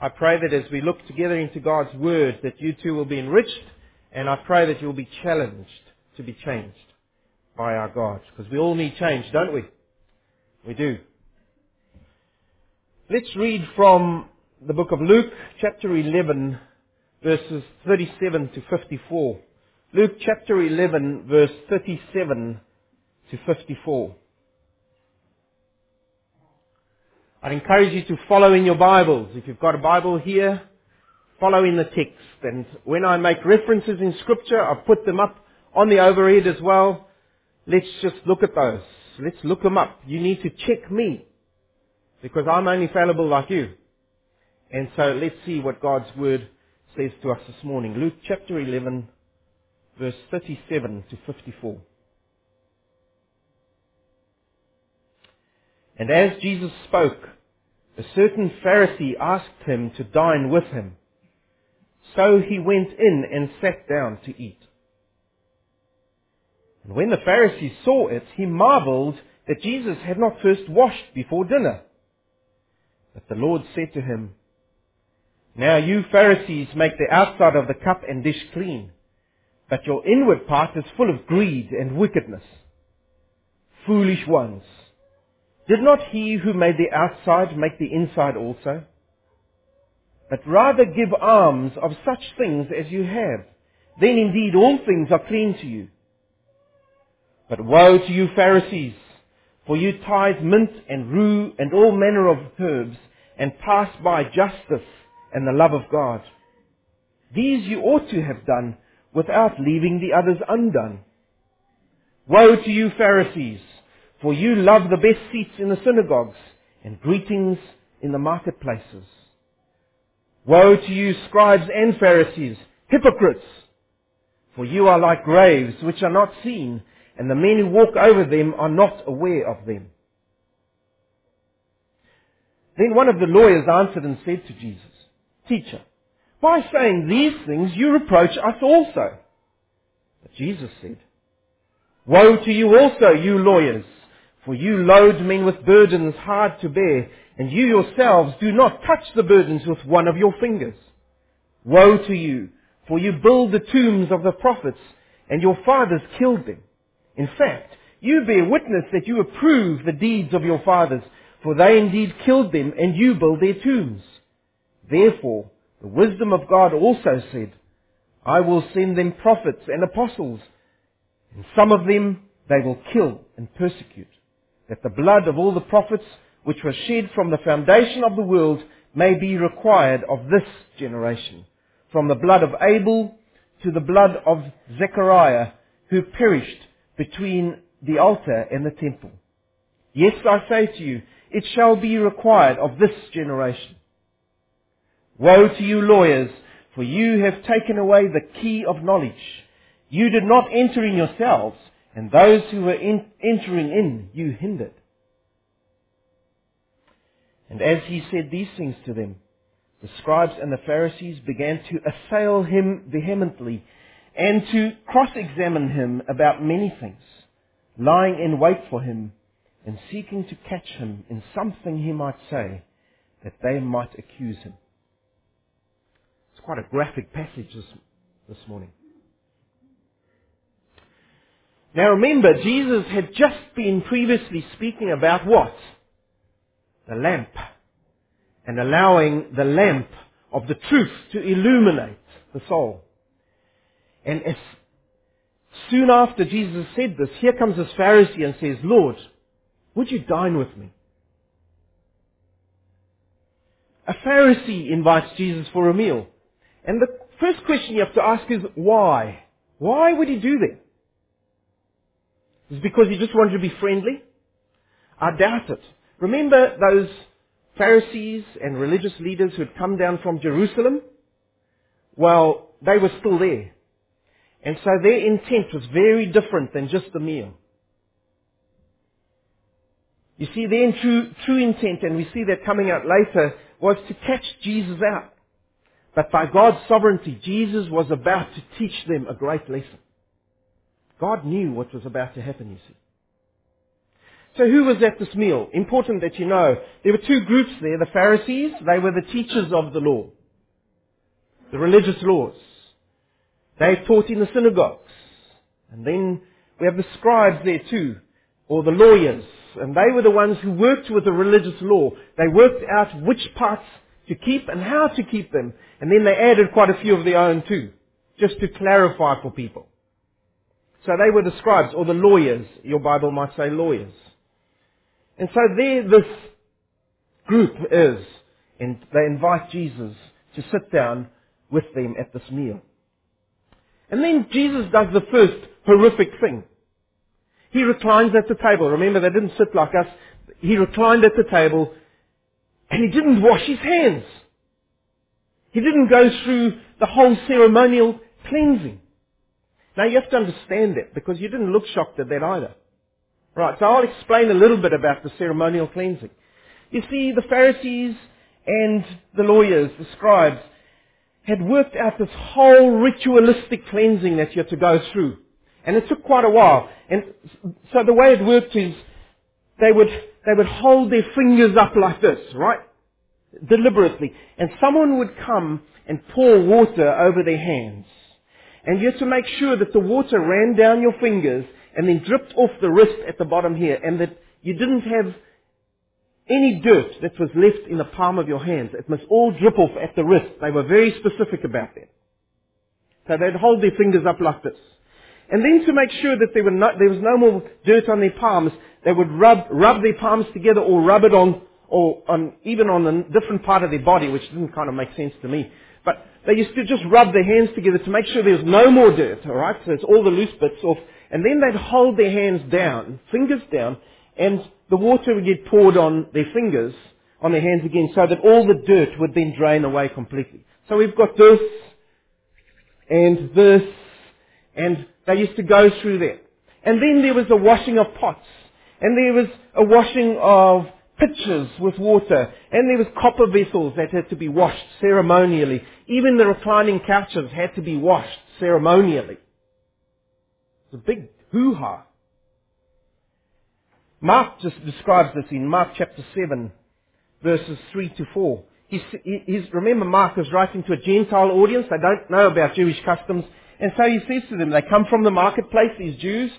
I pray that as we look together into God's Word, that you too will be enriched, and I pray that you'll be challenged to be changed by our God. Because we all need change, don't we? We do. Let's read from the book of Luke, chapter 11, verses 37 to 54. Luke chapter 11, verse 37 to 54. I'd encourage you to follow in your Bibles. If you've got a Bible here, follow in the text. And when I make references in Scripture, I've put them up on the overhead as well. Let's just look at those. Let's look them up. You need to check me. Because I'm only fallible like you. And so let's see what God's Word says to us this morning. Luke chapter 11, verse 37 to 54. And as Jesus spoke, a certain Pharisee asked him to dine with him. So he went in and sat down to eat. And when the Pharisee saw it, he marveled that Jesus had not first washed before dinner. But the Lord said to him, Now you Pharisees make the outside of the cup and dish clean, but your inward part is full of greed and wickedness. Foolish ones! Did not he who made the outside make the inside also? But rather give alms of such things as you have. Then indeed all things are clean to you. But woe to you Pharisees, for you tithe mint and rue and all manner of herbs, and pass by justice and the love of God. These you ought to have done without leaving the others undone. Woe to you Pharisees, for you love the best seats in the synagogues and greetings in the marketplaces. Woe to you scribes and Pharisees, hypocrites! For you are like graves which are not seen, and the men who walk over them are not aware of them. Then one of the lawyers answered and said to Jesus, Teacher, by saying these things you reproach us also. But Jesus said, Woe to you also, you lawyers, for you load men with burdens hard to bear, and you yourselves do not touch the burdens with one of your fingers. Woe to you, for you build the tombs of the prophets, and your fathers killed them. In fact, you bear witness that you approve the deeds of your fathers, for they indeed killed them, and you build their tombs. Therefore, the wisdom of God also said, I will send them prophets and apostles, and some of them they will kill and persecute, that the blood of all the prophets which was shed from the foundation of the world may be required of this generation, from the blood of Abel to the blood of Zechariah, who perished between the altar and the temple. Yes, I say to you, it shall be required of this generation. Woe to you lawyers, for you have taken away the key of knowledge. You did not enter in yourselves, and those who were in, entering in you hindered. And as he said these things to them, the scribes and the Pharisees began to assail him vehemently and to cross-examine him about many things, lying in wait for him and seeking to catch him in something he might say that they might accuse him. It's quite a graphic passage this, this morning. Now remember, Jesus had just been previously speaking about what? The lamp. And allowing the lamp of the truth to illuminate the soul. And as soon after Jesus said this, here comes this Pharisee and says, Lord, would you dine with me? A Pharisee invites Jesus for a meal. And the first question you have to ask is, why? Why would he do that? Is it because he just wanted to be friendly? I doubt it. Remember those Pharisees and religious leaders who had come down from Jerusalem? Well, they were still there. And so their intent was very different than just the meal. You see, their true, true intent, and we see that coming out later, was to catch Jesus out. But by God's sovereignty, Jesus was about to teach them a great lesson. God knew what was about to happen, you see. So who was at this meal? Important that you know. There were two groups there. The Pharisees, they were the teachers of the law. The religious laws. They taught in the synagogues. And then we have the scribes there too, or the lawyers. And they were the ones who worked with the religious law. They worked out which parts to keep and how to keep them. And then they added quite a few of their own too, just to clarify for people. So they were the scribes or the lawyers. Your Bible might say lawyers. And so there this group is, and they invite Jesus to sit down with them at this meal. And then Jesus does the first horrific thing. He reclines at the table. Remember, they didn't sit like us. He reclined at the table and he didn't wash his hands. He didn't go through the whole ceremonial cleansing. Now you have to understand that because you didn't look shocked at that either. Right, so I'll explain a little bit about the ceremonial cleansing. You see, the Pharisees and the lawyers, the scribes, had worked out this whole ritualistic cleansing that you had to go through. And it took quite a while. And so the way it worked is they would, they would hold their fingers up like this, right? Deliberately. And someone would come and pour water over their hands. And you had to make sure that the water ran down your fingers and then dripped off the wrist at the bottom here and that you didn't have any dirt that was left in the palm of your hands. It must all drip off at the wrist. They were very specific about that. So they'd hold their fingers up like this. And then to make sure that there, no, there, was no more dirt on their palms, they would rub, rub their palms together or rub it on, or on, even on a different part of their body, which didn't kind of make sense to me. But they used to just rub their hands together to make sure there was no more dirt, alright? So it's all the loose bits off. And then they'd hold their hands down, fingers down, and the water would get poured on their fingers, on their hands again, so that all the dirt would then drain away completely. So we've got this, and this, and they used to go through that. And then there was a washing of pots, and there was a washing of pitchers with water, and there was copper vessels that had to be washed ceremonially. Even the reclining couches had to be washed ceremonially. It's a big hoo-ha. Mark just describes this in Mark chapter 7, verses 3 to 4. He's, he's, remember, Mark is writing to a Gentile audience. They don't know about Jewish customs. And so he says to them, they come from the marketplace, these Jews,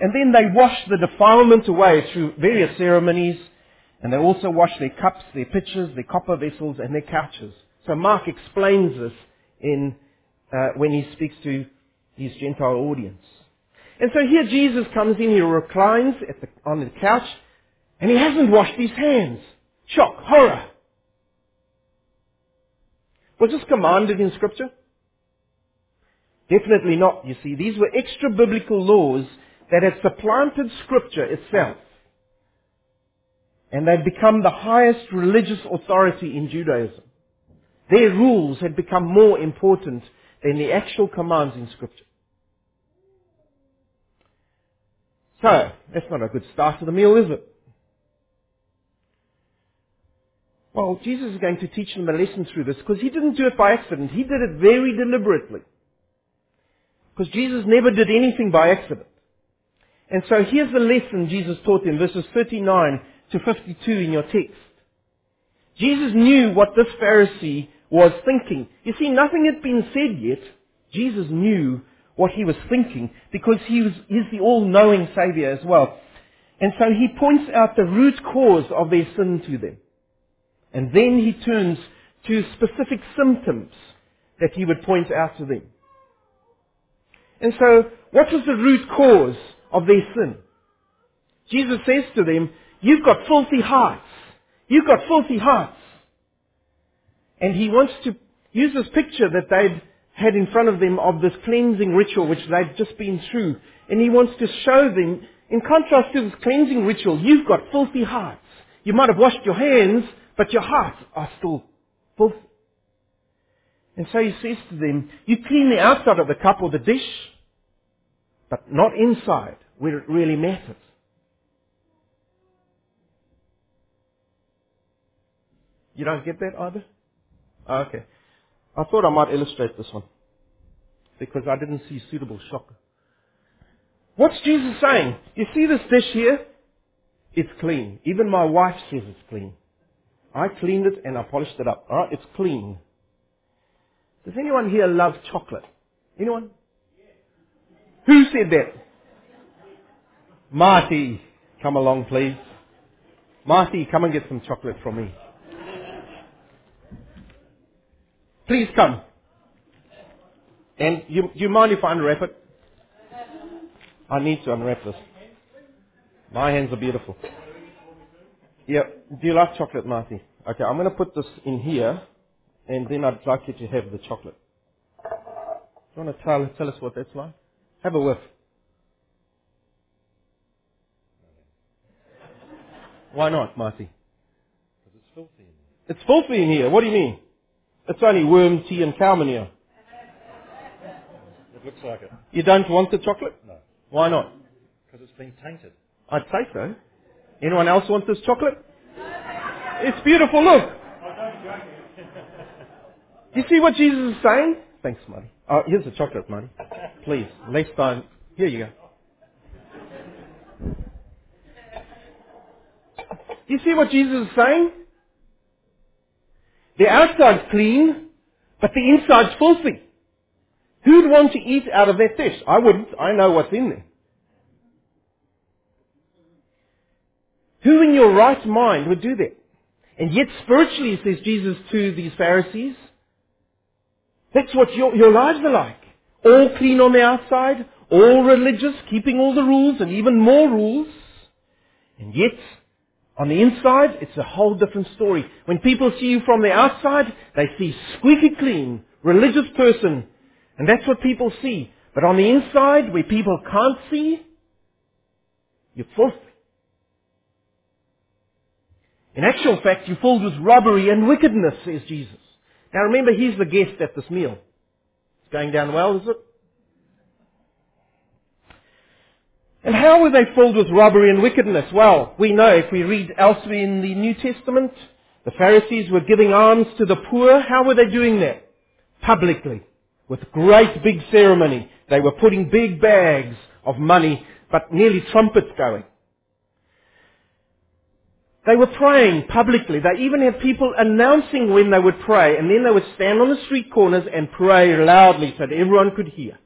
and then they wash the defilement away through various ceremonies, and they also wash their cups, their pitchers, their copper vessels, and their couches. So Mark explains this in, uh, when he speaks to his Gentile audience. And so here Jesus comes in, he reclines the, on the couch, and he hasn't washed his hands. Shock, horror. Was this commanded in scripture? Definitely not, you see. These were extra biblical laws that had supplanted scripture itself. And they'd become the highest religious authority in Judaism. Their rules had become more important than the actual commands in scripture. So, that's not a good start to the meal, is it? Well, Jesus is going to teach them a lesson through this because he didn't do it by accident. He did it very deliberately. Because Jesus never did anything by accident. And so here's the lesson Jesus taught them, verses 39 to 52 in your text. Jesus knew what this Pharisee was thinking. You see, nothing had been said yet. Jesus knew what he was thinking because he was, he's the all-knowing Savior as well. And so he points out the root cause of their sin to them. And then he turns to specific symptoms that he would point out to them. And so, what was the root cause of their sin? Jesus says to them, you've got filthy hearts. You've got filthy hearts. And he wants to use this picture that they'd had in front of them of this cleansing ritual which they'd just been through. And he wants to show them, in contrast to this cleansing ritual, you've got filthy hearts. You might have washed your hands, but your hearts are still filthy. And so he says to them, you clean the outside of the cup or the dish, but not inside, where it really matters. You don't get that either? Okay. I thought I might illustrate this one because I didn't see suitable shock. What's Jesus saying? You see this dish here? It's clean. Even my wife says it's clean. I cleaned it and I polished it up. Alright, it's clean. Does anyone here love chocolate? Anyone? Who said that? Marty, come along please. Marty, come and get some chocolate from me. Please come. And you, do you mind if I unwrap it? I need to unwrap this. My hands are beautiful. Yeah. Do you like chocolate, Marty? Okay, I'm going to put this in here, and then I'd like you to have the chocolate. Do you want to tell, tell us what that's like? Have a whiff. Why not, Marty? Because it's filthy in here. It's filthy in here. What do you mean? It's only worm, tea, and cow manure. It looks like it. You don't want the chocolate? No. Why not? Because it's been tainted. I'd say so. Anyone else want this chocolate? It's beautiful, look. You see what Jesus is saying? Thanks, Marty. Oh, here's the chocolate, Marty. Please, next time. Here you go. You see what Jesus is saying? The outside's clean, but the inside's filthy. Who'd want to eat out of that fish? I wouldn't. I know what's in there. Who in your right mind would do that? And yet spiritually, says Jesus to these Pharisees, that's what your, your lives are like. All clean on the outside, all religious, keeping all the rules and even more rules. And yet, on the inside, it's a whole different story. When people see you from the outside, they see squeaky clean, religious person. And that's what people see. But on the inside, where people can't see, you're filthy. In actual fact, you're filled with robbery and wickedness, says Jesus. Now remember, he's the guest at this meal. It's going down well, is it? And how were they filled with robbery and wickedness? Well, we know if we read elsewhere in the New Testament, the Pharisees were giving alms to the poor. How were they doing that? Publicly. With great big ceremony. They were putting big bags of money, but nearly trumpets going. They were praying publicly. They even had people announcing when they would pray, and then they would stand on the street corners and pray loudly so that everyone could hear.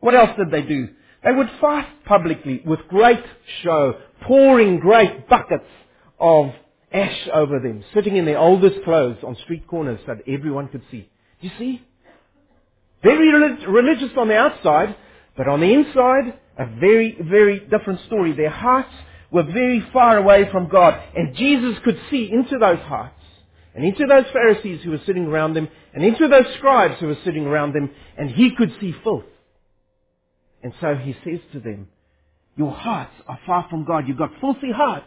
What else did they do? They would fast publicly with great show, pouring great buckets of ash over them, sitting in their oldest clothes on street corners so that everyone could see. You see? Very relig- religious on the outside, but on the inside, a very, very different story. Their hearts were very far away from God, and Jesus could see into those hearts, and into those Pharisees who were sitting around them, and into those scribes who were sitting around them, and he could see filth. And so he says to them, your hearts are far from God. You've got filthy hearts.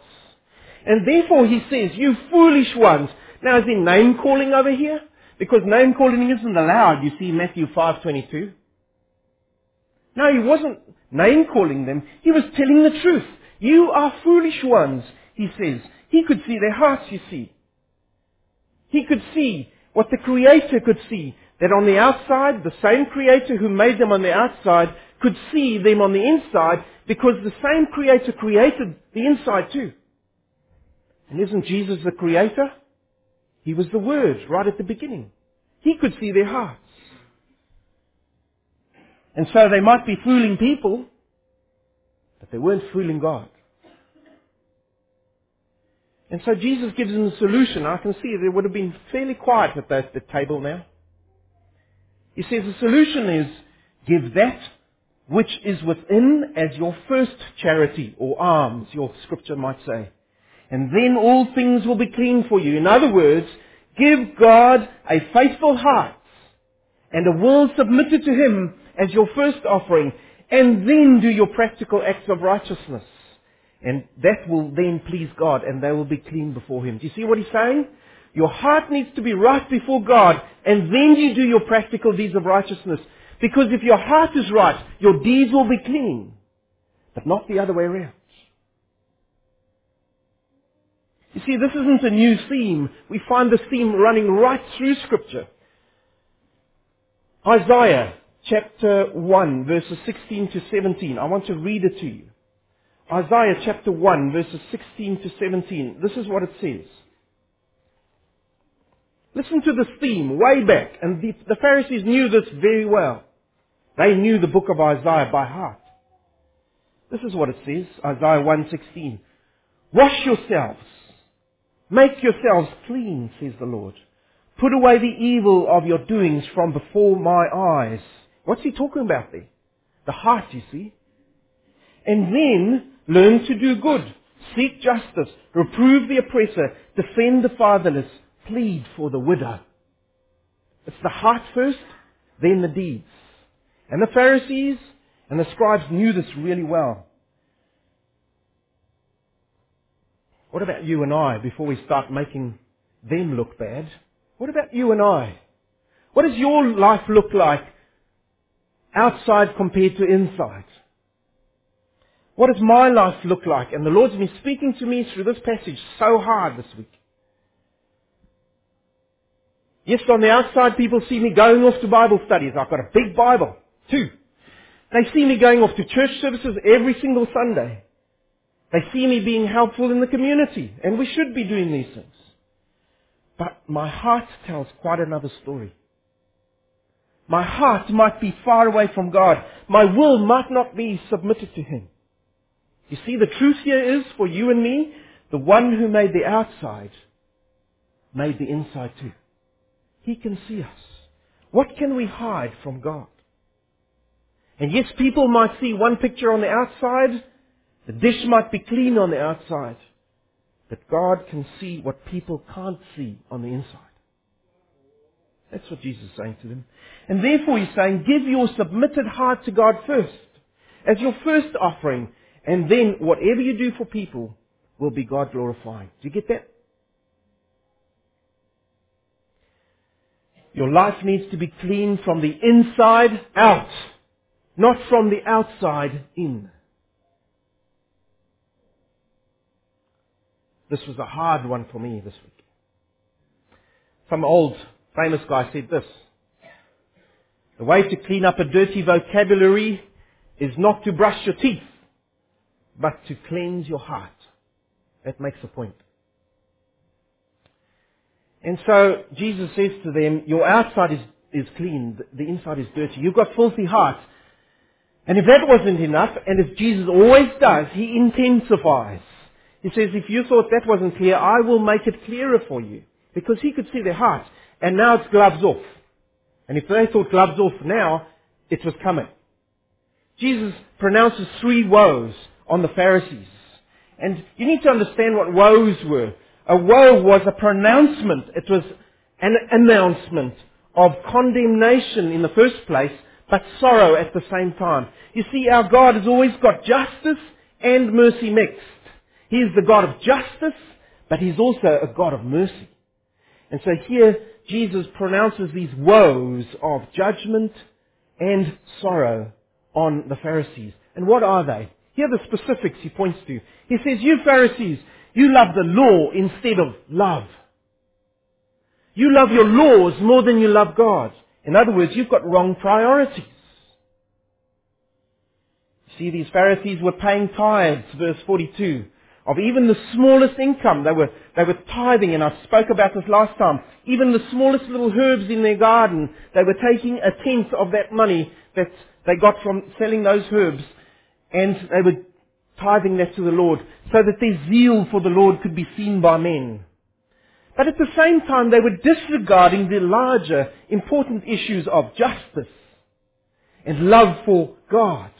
And therefore he says, you foolish ones. Now is he name calling over here? Because name calling isn't allowed, you see Matthew 5.22. No, he wasn't name calling them. He was telling the truth. You are foolish ones, he says. He could see their hearts, you see. He could see what the Creator could see. That on the outside, the same Creator who made them on the outside could see them on the inside because the same Creator created the inside too. And isn't Jesus the Creator? He was the Word right at the beginning. He could see their hearts. And so they might be fooling people, but they weren't fooling God. And so Jesus gives them the solution. I can see they would have been fairly quiet at the, the table now. He says the solution is give that which is within as your first charity or alms, your scripture might say. And then all things will be clean for you. In other words, give God a faithful heart and a will submitted to Him as your first offering, and then do your practical acts of righteousness. And that will then please God, and they will be clean before Him. Do you see what He's saying? Your heart needs to be right before God, and then you do your practical deeds of righteousness. Because if your heart is right, your deeds will be clean. But not the other way around. You see, this isn't a new theme. We find this theme running right through Scripture. Isaiah chapter 1 verses 16 to 17. I want to read it to you. Isaiah chapter 1 verses 16 to 17. This is what it says. Listen to this theme way back, and the, the Pharisees knew this very well. They knew the book of Isaiah by heart. This is what it says, Isaiah 1:16. Wash yourselves. Make yourselves clean, says the Lord. Put away the evil of your doings from before my eyes. What's he talking about there? The heart, you see. And then learn to do good. Seek justice. Reprove the oppressor. Defend the fatherless. Plead for the widow. It's the heart first, then the deeds. And the Pharisees and the scribes knew this really well. What about you and I before we start making them look bad? What about you and I? What does your life look like outside compared to inside? What does my life look like? And the Lord's been speaking to me through this passage so hard this week. Yes, on the outside people see me going off to Bible studies. I've got a big Bible. Two. They see me going off to church services every single Sunday. They see me being helpful in the community. And we should be doing these things. But my heart tells quite another story. My heart might be far away from God. My will might not be submitted to Him. You see, the truth here is for you and me, the one who made the outside made the inside too. He can see us. What can we hide from God? And yes, people might see one picture on the outside. The dish might be clean on the outside. But God can see what people can't see on the inside. That's what Jesus is saying to them. And therefore he's saying, give your submitted heart to God first. As your first offering. And then whatever you do for people will be God glorifying. Do you get that? Your life needs to be clean from the inside out, not from the outside in. This was a hard one for me this week. Some old famous guy said this. The way to clean up a dirty vocabulary is not to brush your teeth, but to cleanse your heart. That makes a point. And so Jesus says to them, your outside is, is clean, the inside is dirty. You've got filthy hearts. And if that wasn't enough, and if Jesus always does, he intensifies. He says, if you thought that wasn't clear, I will make it clearer for you. Because he could see their hearts. And now it's gloves off. And if they thought gloves off now, it was coming. Jesus pronounces three woes on the Pharisees. And you need to understand what woes were. A woe was a pronouncement. It was an announcement of condemnation in the first place, but sorrow at the same time. You see, our God has always got justice and mercy mixed. He is the God of justice, but He's also a God of mercy. And so here, Jesus pronounces these woes of judgment and sorrow on the Pharisees. And what are they? Here are the specifics he points to. He says, you Pharisees, you love the law instead of love. You love your laws more than you love God. In other words, you've got wrong priorities. See, these Pharisees were paying tithes, verse 42, of even the smallest income. They were, they were tithing, and I spoke about this last time. Even the smallest little herbs in their garden, they were taking a tenth of that money that they got from selling those herbs, and they were tithing that to the Lord, so that their zeal for the Lord could be seen by men. But at the same time, they were disregarding the larger, important issues of justice and love for God.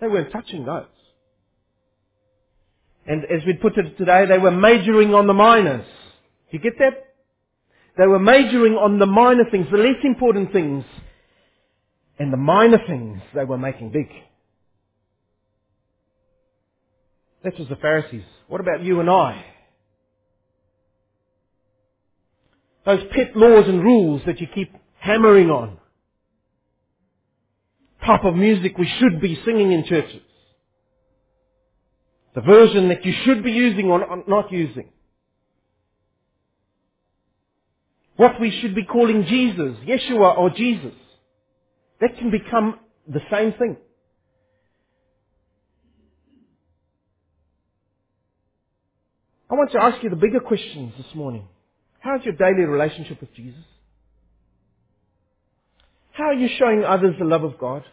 They weren't touching those. And as we put it today, they were majoring on the minors. You get that? They were majoring on the minor things, the less important things. And the minor things they were making big. That was the Pharisees. What about you and I? Those pet laws and rules that you keep hammering on. Type of music we should be singing in churches. The version that you should be using or not using. What we should be calling Jesus, Yeshua or Jesus. That can become the same thing. I want to ask you the bigger questions this morning. How's your daily relationship with Jesus? How are you showing others the love of God?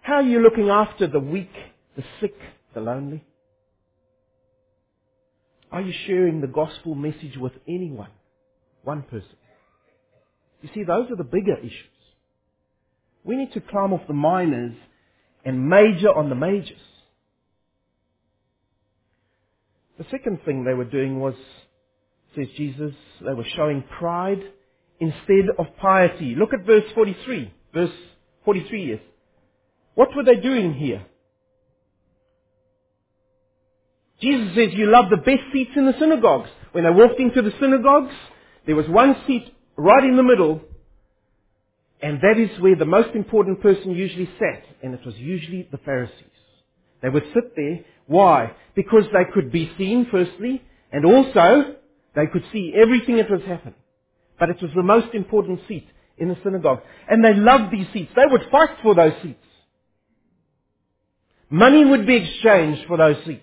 How are you looking after the weak, the sick, the lonely? Are you sharing the gospel message with anyone? One person. You see, those are the bigger issues. We need to climb off the minors and major on the majors. The second thing they were doing was, says Jesus, they were showing pride instead of piety. Look at verse 43. Verse 43 is. What were they doing here? Jesus says you love the best seats in the synagogues. When they walked into the synagogues, there was one seat right in the middle, and that is where the most important person usually sat, and it was usually the Pharisees. They would sit there. Why? Because they could be seen, firstly, and also they could see everything that was happening. But it was the most important seat in the synagogue. And they loved these seats. They would fight for those seats. Money would be exchanged for those seats.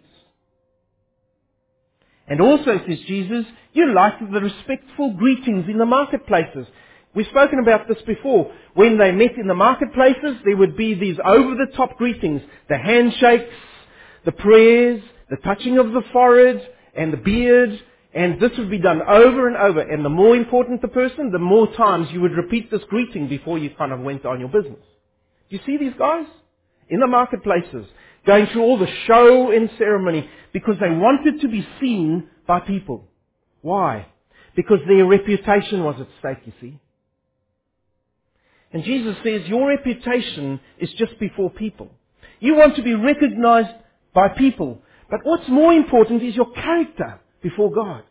And also, says Jesus, you like the respectful greetings in the marketplaces. We've spoken about this before. When they met in the marketplaces, there would be these over-the-top greetings. The handshakes, the prayers, the touching of the forehead, and the beard, and this would be done over and over. And the more important the person, the more times you would repeat this greeting before you kind of went on your business. Do you see these guys? In the marketplaces, going through all the show and ceremony because they wanted to be seen by people. Why? Because their reputation was at stake, you see. And Jesus says your reputation is just before people. You want to be recognized by people. But what's more important is your character before God.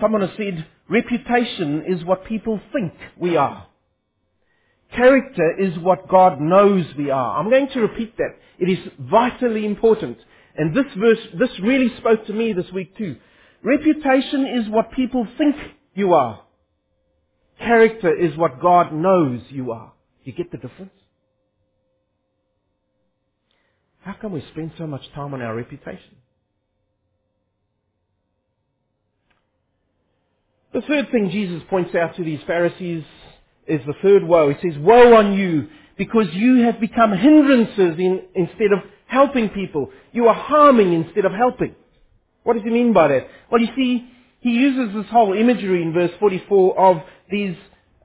Someone has said, reputation is what people think we are. Character is what God knows we are. I'm going to repeat that. It is vitally important. And this verse, this really spoke to me this week too. Reputation is what people think you are. Character is what God knows you are. You get the difference? How come we spend so much time on our reputation? The third thing Jesus points out to these Pharisees is the third woe. He says, woe on you because you have become hindrances in, instead of helping people. You are harming instead of helping. What does he mean by that? Well, you see, he uses this whole imagery in verse 44 of these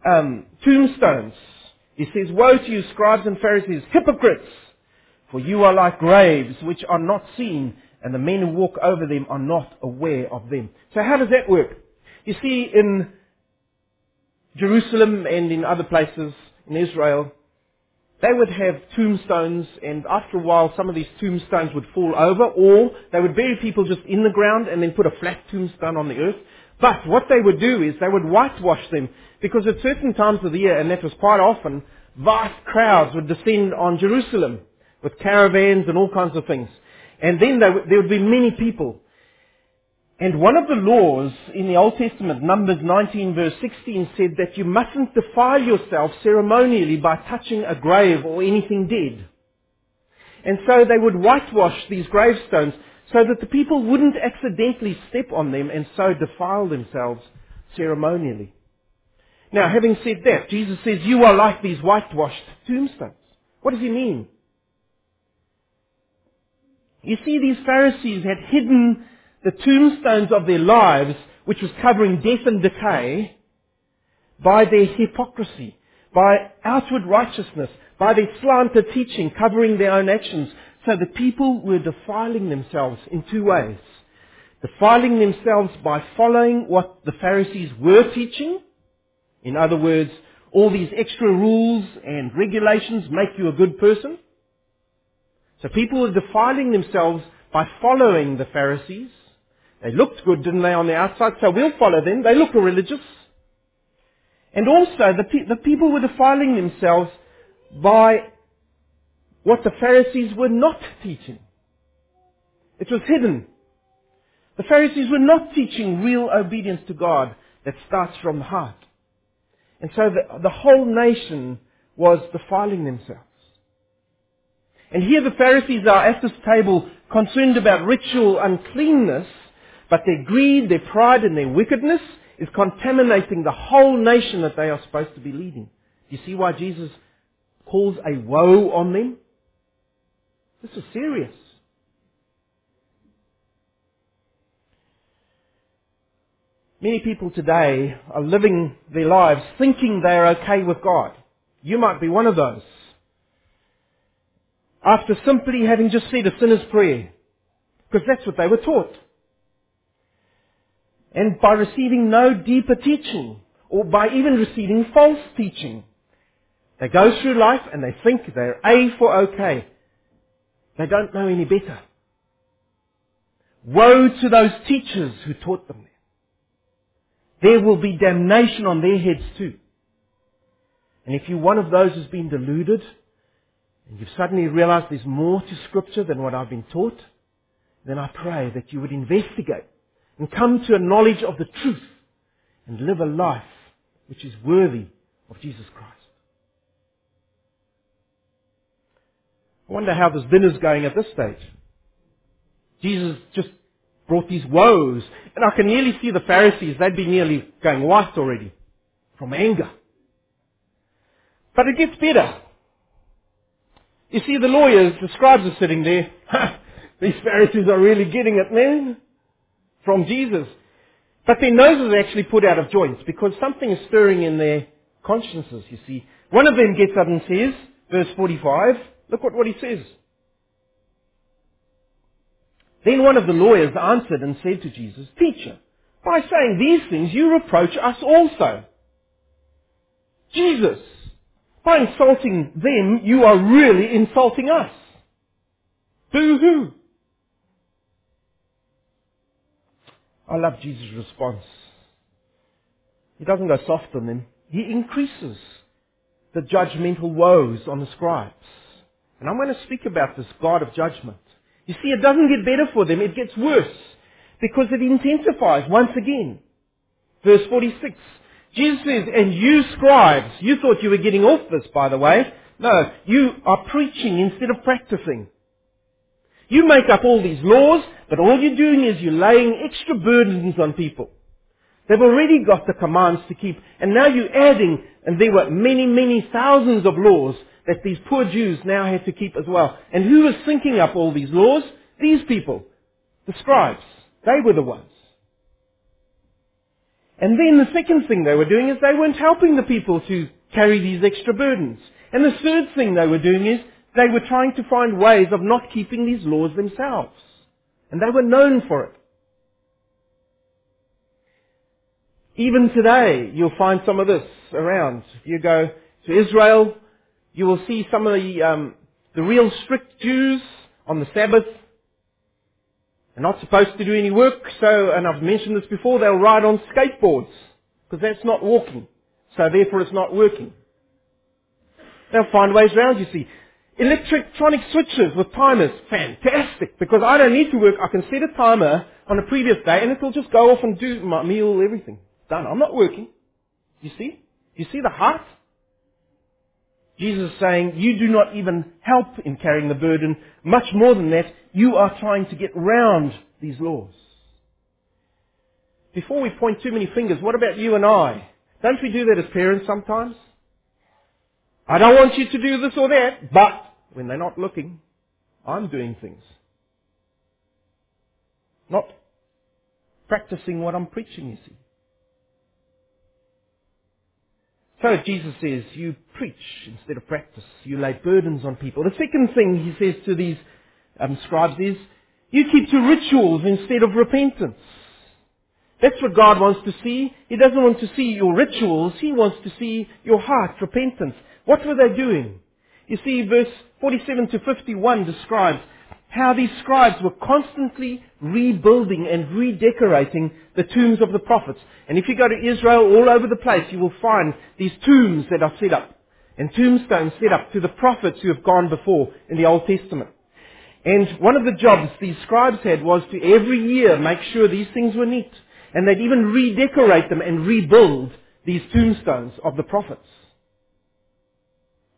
um, tombstones. He says, Woe to you, scribes and Pharisees, hypocrites! For you are like graves which are not seen, and the men who walk over them are not aware of them. So how does that work? You see, in Jerusalem and in other places in Israel, they would have tombstones and after a while some of these tombstones would fall over or they would bury people just in the ground and then put a flat tombstone on the earth. But what they would do is they would whitewash them because at certain times of the year, and that was quite often, vast crowds would descend on Jerusalem with caravans and all kinds of things. And then there would be many people. And one of the laws in the Old Testament, Numbers 19 verse 16, said that you mustn't defile yourself ceremonially by touching a grave or anything dead. And so they would whitewash these gravestones so that the people wouldn't accidentally step on them and so defile themselves ceremonially. Now, having said that, Jesus says, you are like these whitewashed tombstones. What does he mean? You see, these Pharisees had hidden the tombstones of their lives, which was covering death and decay, by their hypocrisy, by outward righteousness, by their slanted teaching covering their own actions. So the people were defiling themselves in two ways. Defiling themselves by following what the Pharisees were teaching. In other words, all these extra rules and regulations make you a good person. So people were defiling themselves by following the Pharisees. They looked good, didn't they, on the outside, so we'll follow them. They look religious. And also, the, pe- the people were defiling themselves by what the Pharisees were not teaching. It was hidden. The Pharisees were not teaching real obedience to God that starts from the heart. And so the, the whole nation was defiling themselves. And here the Pharisees are at this table concerned about ritual uncleanness, but their greed, their pride, and their wickedness is contaminating the whole nation that they are supposed to be leading. Do you see why Jesus calls a woe on them? This is serious. Many people today are living their lives thinking they're okay with God. You might be one of those. After simply having just said a sinner's prayer. Because that's what they were taught. And by receiving no deeper teaching, or by even receiving false teaching, they go through life and they think they're A for okay. They don't know any better. Woe to those teachers who taught them there will be damnation on their heads too. And if you're one of those who's been deluded, and you've suddenly realized there's more to scripture than what I've been taught, then I pray that you would investigate and come to a knowledge of the truth and live a life which is worthy of Jesus Christ. I wonder how this dinner's going at this stage. Jesus just brought these woes. And I can nearly see the Pharisees, they'd be nearly going white already from anger. But it gets better. You see, the lawyers, the scribes are sitting there. These Pharisees are really getting it, man. From Jesus. But their noses are actually put out of joints because something is stirring in their consciences, you see. One of them gets up and says, verse 45, look what, what he says. Then one of the lawyers answered and said to Jesus, Teacher, by saying these things you reproach us also. Jesus, by insulting them, you are really insulting us. Boo-hoo. I love Jesus' response. He doesn't go soft on them. He increases the judgmental woes on the scribes. And I'm going to speak about this God of judgment. You see, it doesn't get better for them, it gets worse. Because it intensifies once again. Verse 46. Jesus says, and you scribes, you thought you were getting off this, by the way. No, you are preaching instead of practicing. You make up all these laws, but all you're doing is you're laying extra burdens on people. They've already got the commands to keep, and now you're adding, and there were many, many thousands of laws that these poor Jews now had to keep as well. And who was thinking up all these laws? These people. The scribes. They were the ones. And then the second thing they were doing is they weren't helping the people to carry these extra burdens. And the third thing they were doing is they were trying to find ways of not keeping these laws themselves. And they were known for it. Even today, you'll find some of this around. If you go to Israel, you will see some of the, um, the real strict Jews on the Sabbath They're not supposed to do any work, so, and I've mentioned this before, they'll ride on skateboards, because that's not walking. So therefore it's not working. They'll find ways around, you see. Electronic switches with timers, fantastic, because I don't need to work, I can set a timer on a previous day and it'll just go off and do my meal, everything. Done. I'm not working. You see? You see the heart? Jesus is saying, you do not even help in carrying the burden. Much more than that, you are trying to get round these laws. Before we point too many fingers, what about you and I? Don't we do that as parents sometimes? I don't want you to do this or that, but when they're not looking, I'm doing things. Not practicing what I'm preaching, you see. So Jesus says, you preach instead of practice. You lay burdens on people. The second thing he says to these um, scribes is, you keep to rituals instead of repentance. That's what God wants to see. He doesn't want to see your rituals. He wants to see your heart, repentance. What were they doing? You see, verse 47 to 51 describes how these scribes were constantly rebuilding and redecorating the tombs of the prophets. And if you go to Israel all over the place, you will find these tombs that are set up. And tombstones set up to the prophets who have gone before in the Old Testament. And one of the jobs these scribes had was to every year make sure these things were neat. And they'd even redecorate them and rebuild these tombstones of the prophets.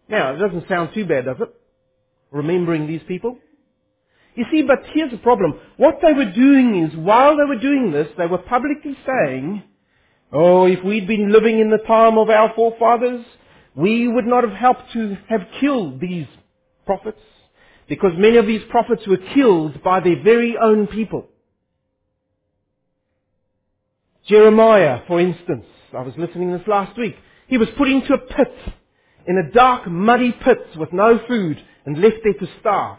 Now, it doesn't sound too bad, does it? remembering these people? You see, but here's the problem. What they were doing is, while they were doing this, they were publicly saying, Oh, if we'd been living in the time of our forefathers, we would not have helped to have killed these prophets. Because many of these prophets were killed by their very own people. Jeremiah, for instance, I was listening this last week. He was put into a pit, in a dark, muddy pit with no food, and left there to starve.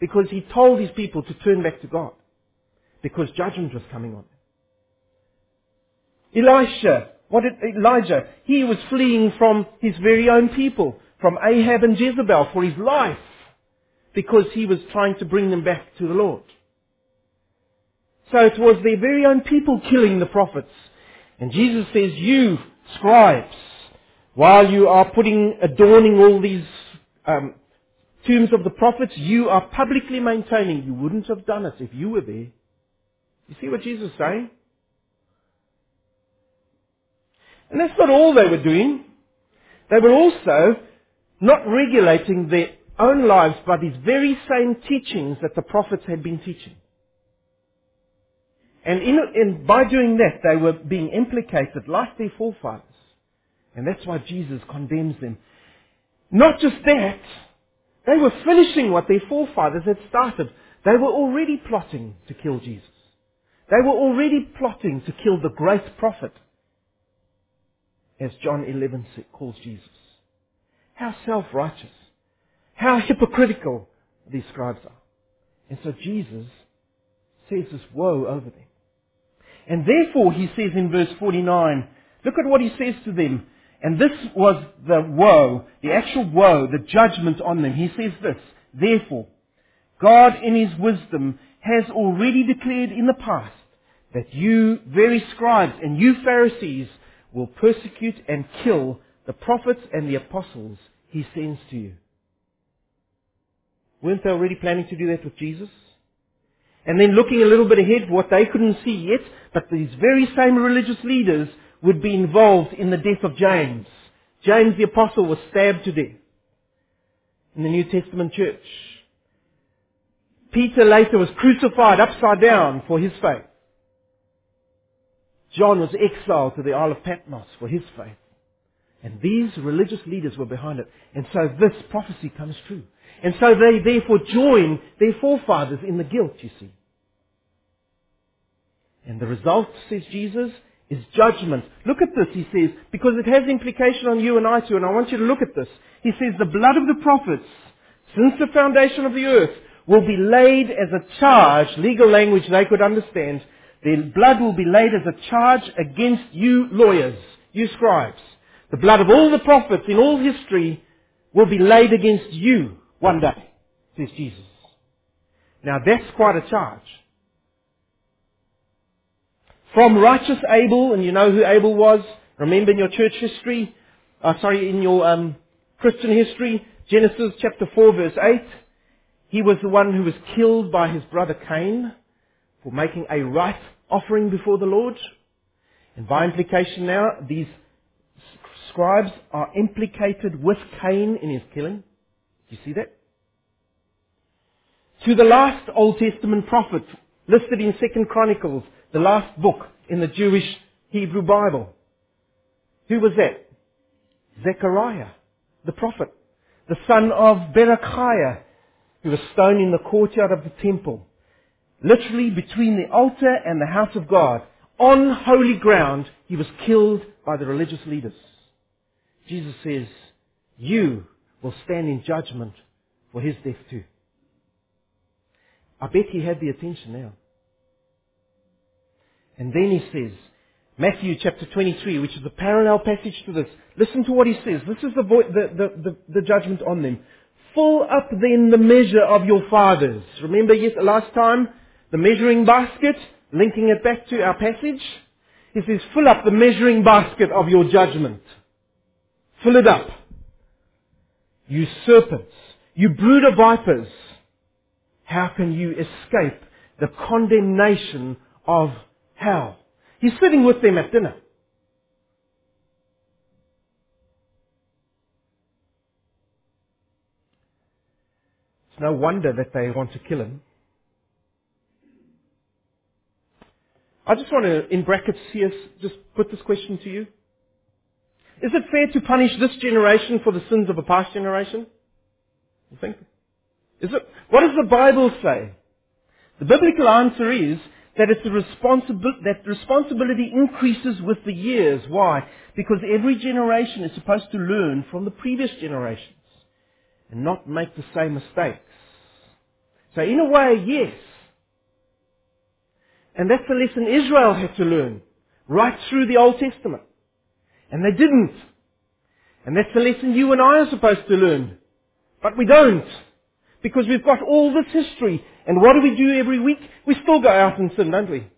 Because he told his people to turn back to God. Because judgment was coming on them. Elisha, what did Elijah? He was fleeing from his very own people, from Ahab and Jezebel for his life, because he was trying to bring them back to the Lord. So it was their very own people killing the prophets. And Jesus says, you scribes, while you are putting, adorning all these um, tombs of the prophets, you are publicly maintaining you wouldn't have done it if you were there. You see what Jesus is saying? And that's not all they were doing. They were also not regulating their own lives by these very same teachings that the prophets had been teaching. And in, in, by doing that, they were being implicated like their forefathers. And that's why Jesus condemns them. Not just that, they were finishing what their forefathers had started. They were already plotting to kill Jesus. They were already plotting to kill the great prophet as John 11 calls Jesus. How self-righteous. How hypocritical these scribes are. And so Jesus says this woe over them. And therefore, he says in verse 49, look at what he says to them. And this was the woe, the actual woe, the judgment on them. He says this, therefore, God in his wisdom has already declared in the past that you very scribes and you Pharisees will persecute and kill the prophets and the apostles he sends to you. Weren't they already planning to do that with Jesus? And then looking a little bit ahead, what they couldn't see yet, but these very same religious leaders would be involved in the death of James. James the apostle was stabbed to death in the New Testament church. Peter later was crucified upside down for his faith. John was exiled to the Isle of Patmos for his faith. And these religious leaders were behind it. And so this prophecy comes true. And so they therefore join their forefathers in the guilt, you see. And the result, says Jesus, is judgment. Look at this, he says, because it has implication on you and I too, and I want you to look at this. He says, the blood of the prophets, since the foundation of the earth, will be laid as a charge, legal language they could understand, their blood will be laid as a charge against you lawyers, you scribes. The blood of all the prophets in all history will be laid against you one day, says Jesus. Now that's quite a charge. From righteous Abel, and you know who Abel was, remember in your church history, uh, sorry, in your um, Christian history, Genesis chapter 4 verse 8, he was the one who was killed by his brother Cain for making a right offering before the Lord. And by implication now, these scribes are implicated with Cain in his killing. Do you see that? To the last Old Testament prophet listed in Second Chronicles, the last book in the Jewish Hebrew Bible. Who was that? Zechariah, the prophet, the son of Berechiah, who was stoned in the courtyard of the temple literally between the altar and the house of God, on holy ground, he was killed by the religious leaders. Jesus says, you will stand in judgment for his death too. I bet he had the attention now. And then he says, Matthew chapter 23, which is a parallel passage to this. Listen to what he says. This is the, vo- the, the, the, the judgment on them. Fill up then the measure of your fathers. Remember yes, last time the measuring basket, linking it back to our passage. He says, fill up the measuring basket of your judgment. Fill it up. You serpents, you brood of vipers, how can you escape the condemnation of hell? He's sitting with them at dinner. It's no wonder that they want to kill him. I just want to, in brackets here, just put this question to you. Is it fair to punish this generation for the sins of a past generation? You think? Is it? What does the Bible say? The biblical answer is that it's a responsibility, that responsibility increases with the years. Why? Because every generation is supposed to learn from the previous generations and not make the same mistakes. So in a way, yes. And that's the lesson Israel had to learn right through the Old Testament. And they didn't. And that's the lesson you and I are supposed to learn. But we don't. Because we've got all this history. And what do we do every week? We still go out and sin, don't we?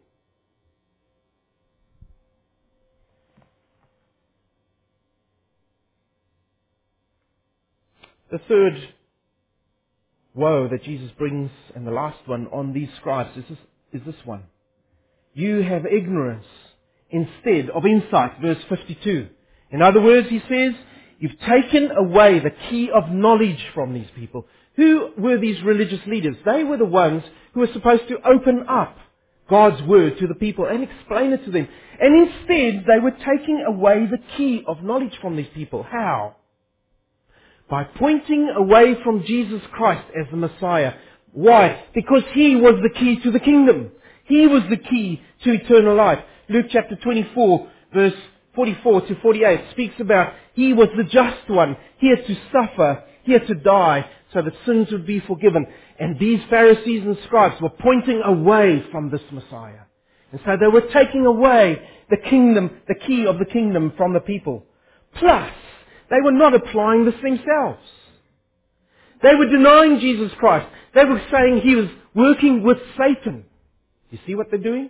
The third woe that Jesus brings, and the last one on these scribes, is this, is this one. You have ignorance instead of insight, verse 52. In other words, he says, you've taken away the key of knowledge from these people. Who were these religious leaders? They were the ones who were supposed to open up God's word to the people and explain it to them. And instead, they were taking away the key of knowledge from these people. How? By pointing away from Jesus Christ as the Messiah. Why? Because He was the key to the kingdom. He was the key to eternal life. Luke chapter 24 verse 44 to 48 speaks about He was the just one. He had to suffer. He had to die so that sins would be forgiven. And these Pharisees and scribes were pointing away from this Messiah. And so they were taking away the kingdom, the key of the kingdom from the people. Plus, they were not applying this themselves. They were denying Jesus Christ. They were saying he was working with Satan. You see what they're doing?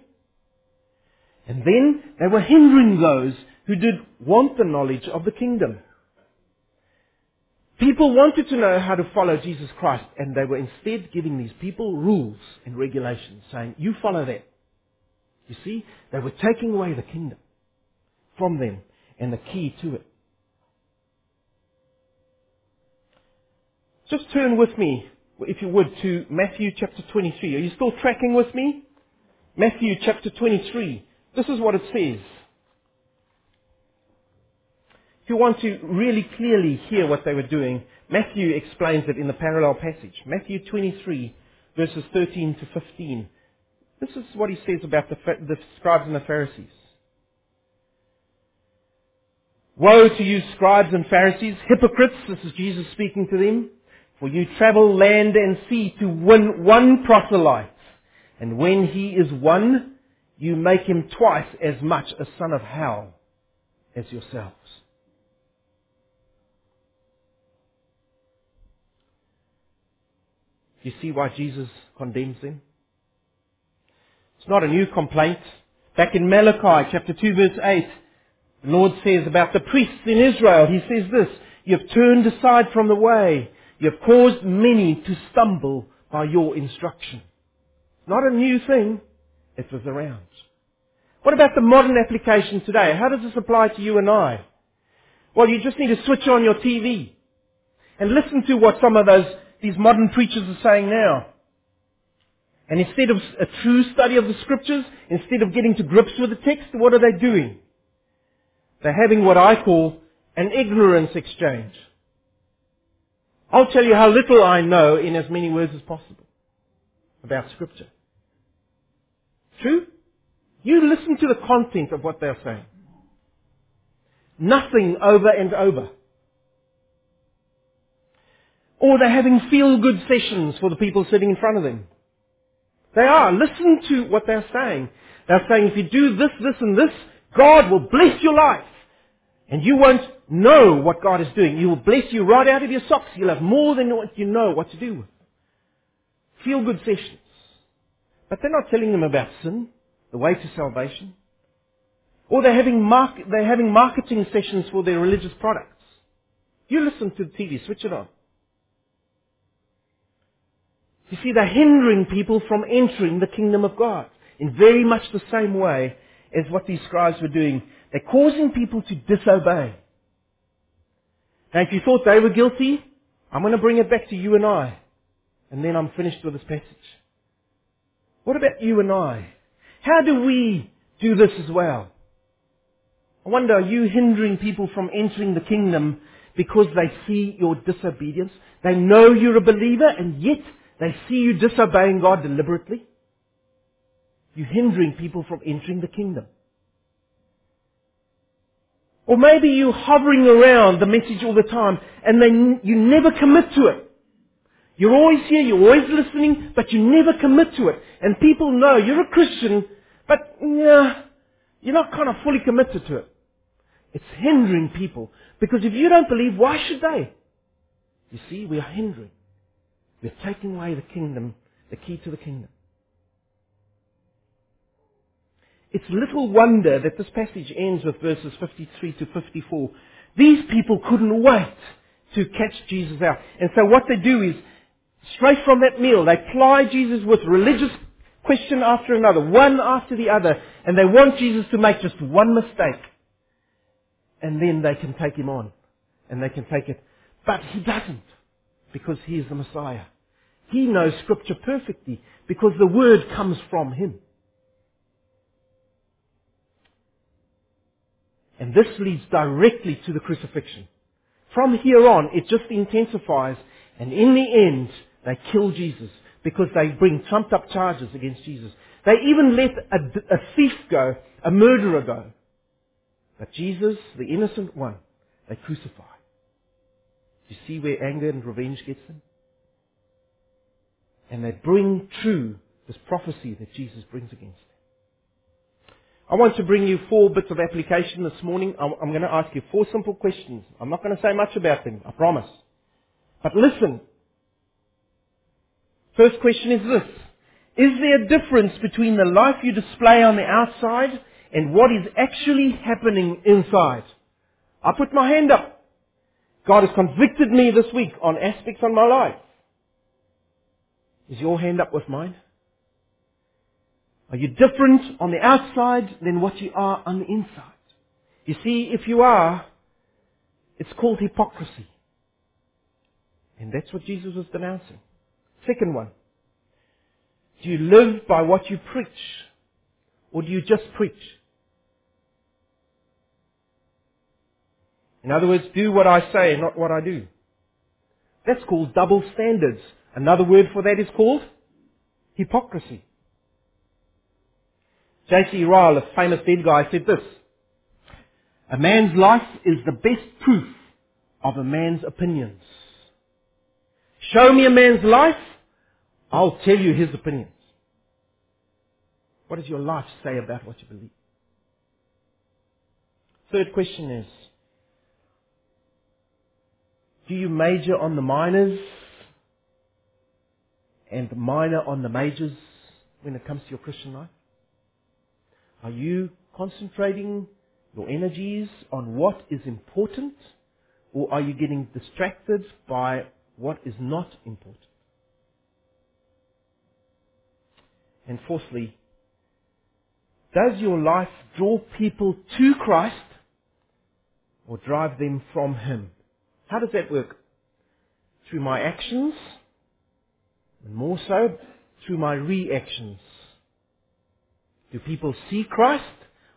And then they were hindering those who did want the knowledge of the kingdom. People wanted to know how to follow Jesus Christ, and they were instead giving these people rules and regulations, saying, you follow that. You see, they were taking away the kingdom from them and the key to it. Just turn with me, if you would, to Matthew chapter 23. Are you still tracking with me? Matthew chapter 23. This is what it says. If you want to really clearly hear what they were doing, Matthew explains it in the parallel passage. Matthew 23, verses 13 to 15. This is what he says about the, the scribes and the Pharisees. Woe to you scribes and Pharisees, hypocrites, this is Jesus speaking to them, for you travel land and sea to win one proselyte, and when he is won, you make him twice as much a son of hell as yourselves. You see why Jesus condemns them? It's not a new complaint. Back in Malachi chapter 2 verse 8, the Lord says about the priests in Israel, He says this, You have turned aside from the way. You have caused many to stumble by your instruction. Not a new thing. It was around. What about the modern application today? How does this apply to you and I? Well, you just need to switch on your TV and listen to what some of those, these modern preachers are saying now. And instead of a true study of the scriptures, instead of getting to grips with the text, what are they doing? They're having what I call an ignorance exchange. I'll tell you how little I know in as many words as possible about scripture. True? You listen to the content of what they're saying. Nothing over and over. Or they're having feel-good sessions for the people sitting in front of them. They are. Listen to what they're saying. They're saying if you do this, this and this, God will bless your life. And you won't know what God is doing. He will bless you right out of your socks. You'll have more than what you know what to do with. Feel-good sessions. But they're not telling them about sin the way to salvation. Or they're having, they're having marketing sessions for their religious products. You listen to the TV, switch it on. You see, they're hindering people from entering the kingdom of God in very much the same way as what these scribes were doing. They're causing people to disobey. Now, if you thought they were guilty, I'm going to bring it back to you and I. And then I'm finished with this passage. What about you and I? How do we do this as well? I wonder, are you hindering people from entering the kingdom because they see your disobedience? They know you're a believer and yet they see you disobeying God deliberately? You're hindering people from entering the kingdom. Or maybe you're hovering around the message all the time and then you never commit to it. You're always here, you're always listening, but you never commit to it. And people know you're a Christian, but you're not kind of fully committed to it. It's hindering people. Because if you don't believe, why should they? You see, we are hindering. We're taking away the kingdom, the key to the kingdom. It's little wonder that this passage ends with verses 53 to 54. These people couldn't wait to catch Jesus out. And so what they do is, straight from that meal, they ply Jesus with religious question after another, one after the other, and they want Jesus to make just one mistake. And then they can take him on. And they can take it. But he doesn't. Because he is the Messiah. He knows scripture perfectly. Because the word comes from him. And this leads directly to the crucifixion. From here on, it just intensifies, and in the end, they kill Jesus because they bring trumped up charges against Jesus. They even let a, a thief go, a murderer go. But Jesus, the innocent one, they crucify. You see where anger and revenge gets them? And they bring true this prophecy that Jesus brings against them. I want to bring you four bits of application this morning. I'm, going to ask you four simple questions. I'm not going to say much about them, I promise. But listen. First question is this. Is there a difference between the life you display on the outside and what is actually happening inside? I put my hand up. God has convicted me this week on aspects of my life. Is your hand up with mine? Are you different on the outside than what you are on the inside? You see, if you are, it's called hypocrisy. And that's what Jesus was denouncing. Second one. Do you live by what you preach? Or do you just preach? In other words, do what I say, not what I do. That's called double standards. Another word for that is called hypocrisy. J.C. Ryle, a famous dead guy, said this. A man's life is the best proof of a man's opinions. Show me a man's life, I'll tell you his opinions. What does your life say about what you believe? Third question is, do you major on the minors and minor on the majors when it comes to your Christian life? Are you concentrating your energies on what is important or are you getting distracted by what is not important? And fourthly, does your life draw people to Christ or drive them from Him? How does that work? Through my actions, and more so through my reactions. Do people see Christ?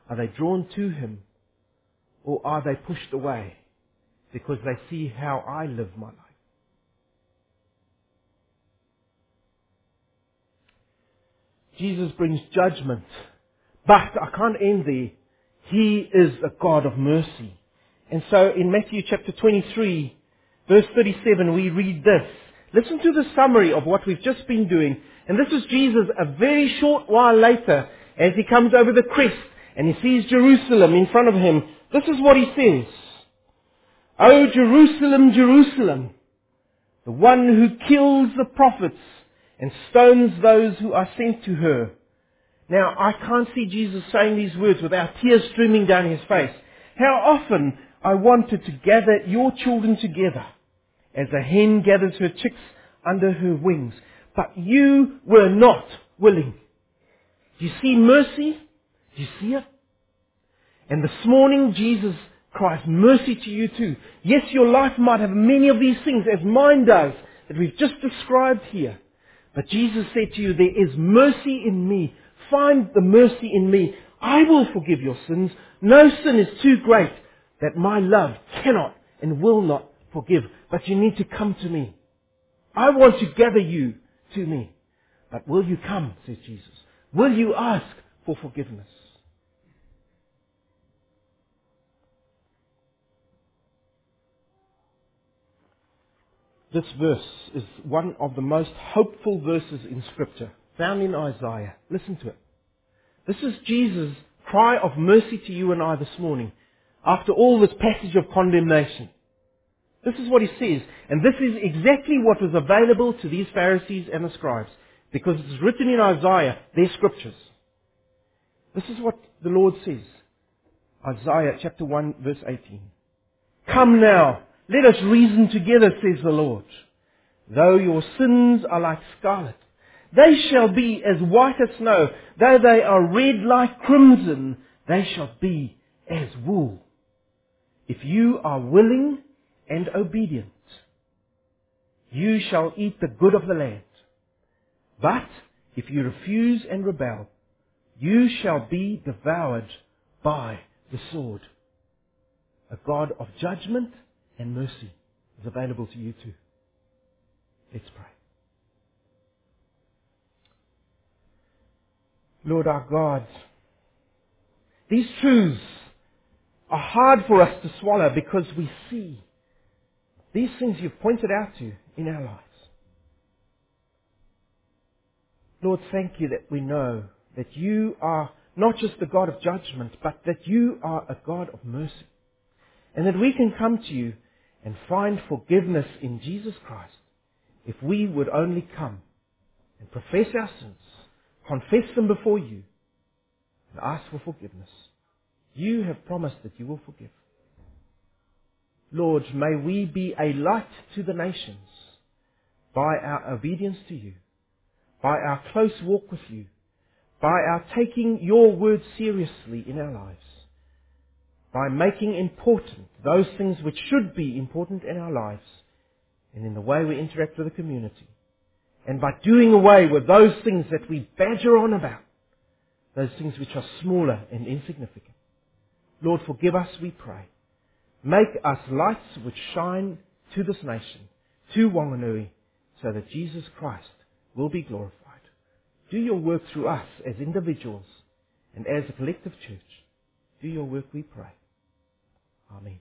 Are they drawn to Him? Or are they pushed away because they see how I live my life? Jesus brings judgment. But I can't end there. He is a God of mercy. And so in Matthew chapter 23, verse 37, we read this. Listen to the summary of what we've just been doing. And this is Jesus a very short while later as he comes over the crest and he sees Jerusalem in front of him. This is what he says. O Jerusalem, Jerusalem, the one who kills the prophets and stones those who are sent to her. Now, I can't see Jesus saying these words without tears streaming down his face. How often I wanted to gather your children together as a hen gathers her chicks under her wings, but you were not willing. Do you see mercy? Do you see it? And this morning, Jesus cries mercy to you too. Yes, your life might have many of these things, as mine does, that we've just described here. But Jesus said to you, there is mercy in me. Find the mercy in me. I will forgive your sins. No sin is too great that my love cannot and will not forgive. But you need to come to me. I want to gather you to me. But will you come, says Jesus? Will you ask for forgiveness? This verse is one of the most hopeful verses in Scripture, found in Isaiah. Listen to it. This is Jesus' cry of mercy to you and I this morning, after all this passage of condemnation. This is what he says, and this is exactly what was available to these Pharisees and the scribes, because it's written in Isaiah, their scriptures. This is what the Lord says. Isaiah chapter 1 verse 18. Come now, let us reason together, says the Lord. Though your sins are like scarlet, they shall be as white as snow. Though they are red like crimson, they shall be as wool. If you are willing and obedient, you shall eat the good of the land. But if you refuse and rebel, you shall be devoured by the sword. A God of judgment and mercy is available to you too. Let's pray. Lord our God, these truths are hard for us to swallow because we see these things you've pointed out to in our lives. Lord, thank you that we know that you are not just the God of judgment, but that you are a God of mercy. And that we can come to you and find forgiveness in Jesus Christ if we would only come and profess our sins, confess them before you, and ask for forgiveness. You have promised that you will forgive. Lord, may we be a light to the nations by our obedience to you, by our close walk with you, by our taking your word seriously in our lives, by making important those things which should be important in our lives and in the way we interact with the community, and by doing away with those things that we badger on about, those things which are smaller and insignificant. Lord, forgive us, we pray. Make us lights which shine to this nation, to Wanganui, so that Jesus Christ will be glorified. Do your work through us as individuals and as a collective church. Do your work, we pray. Amen.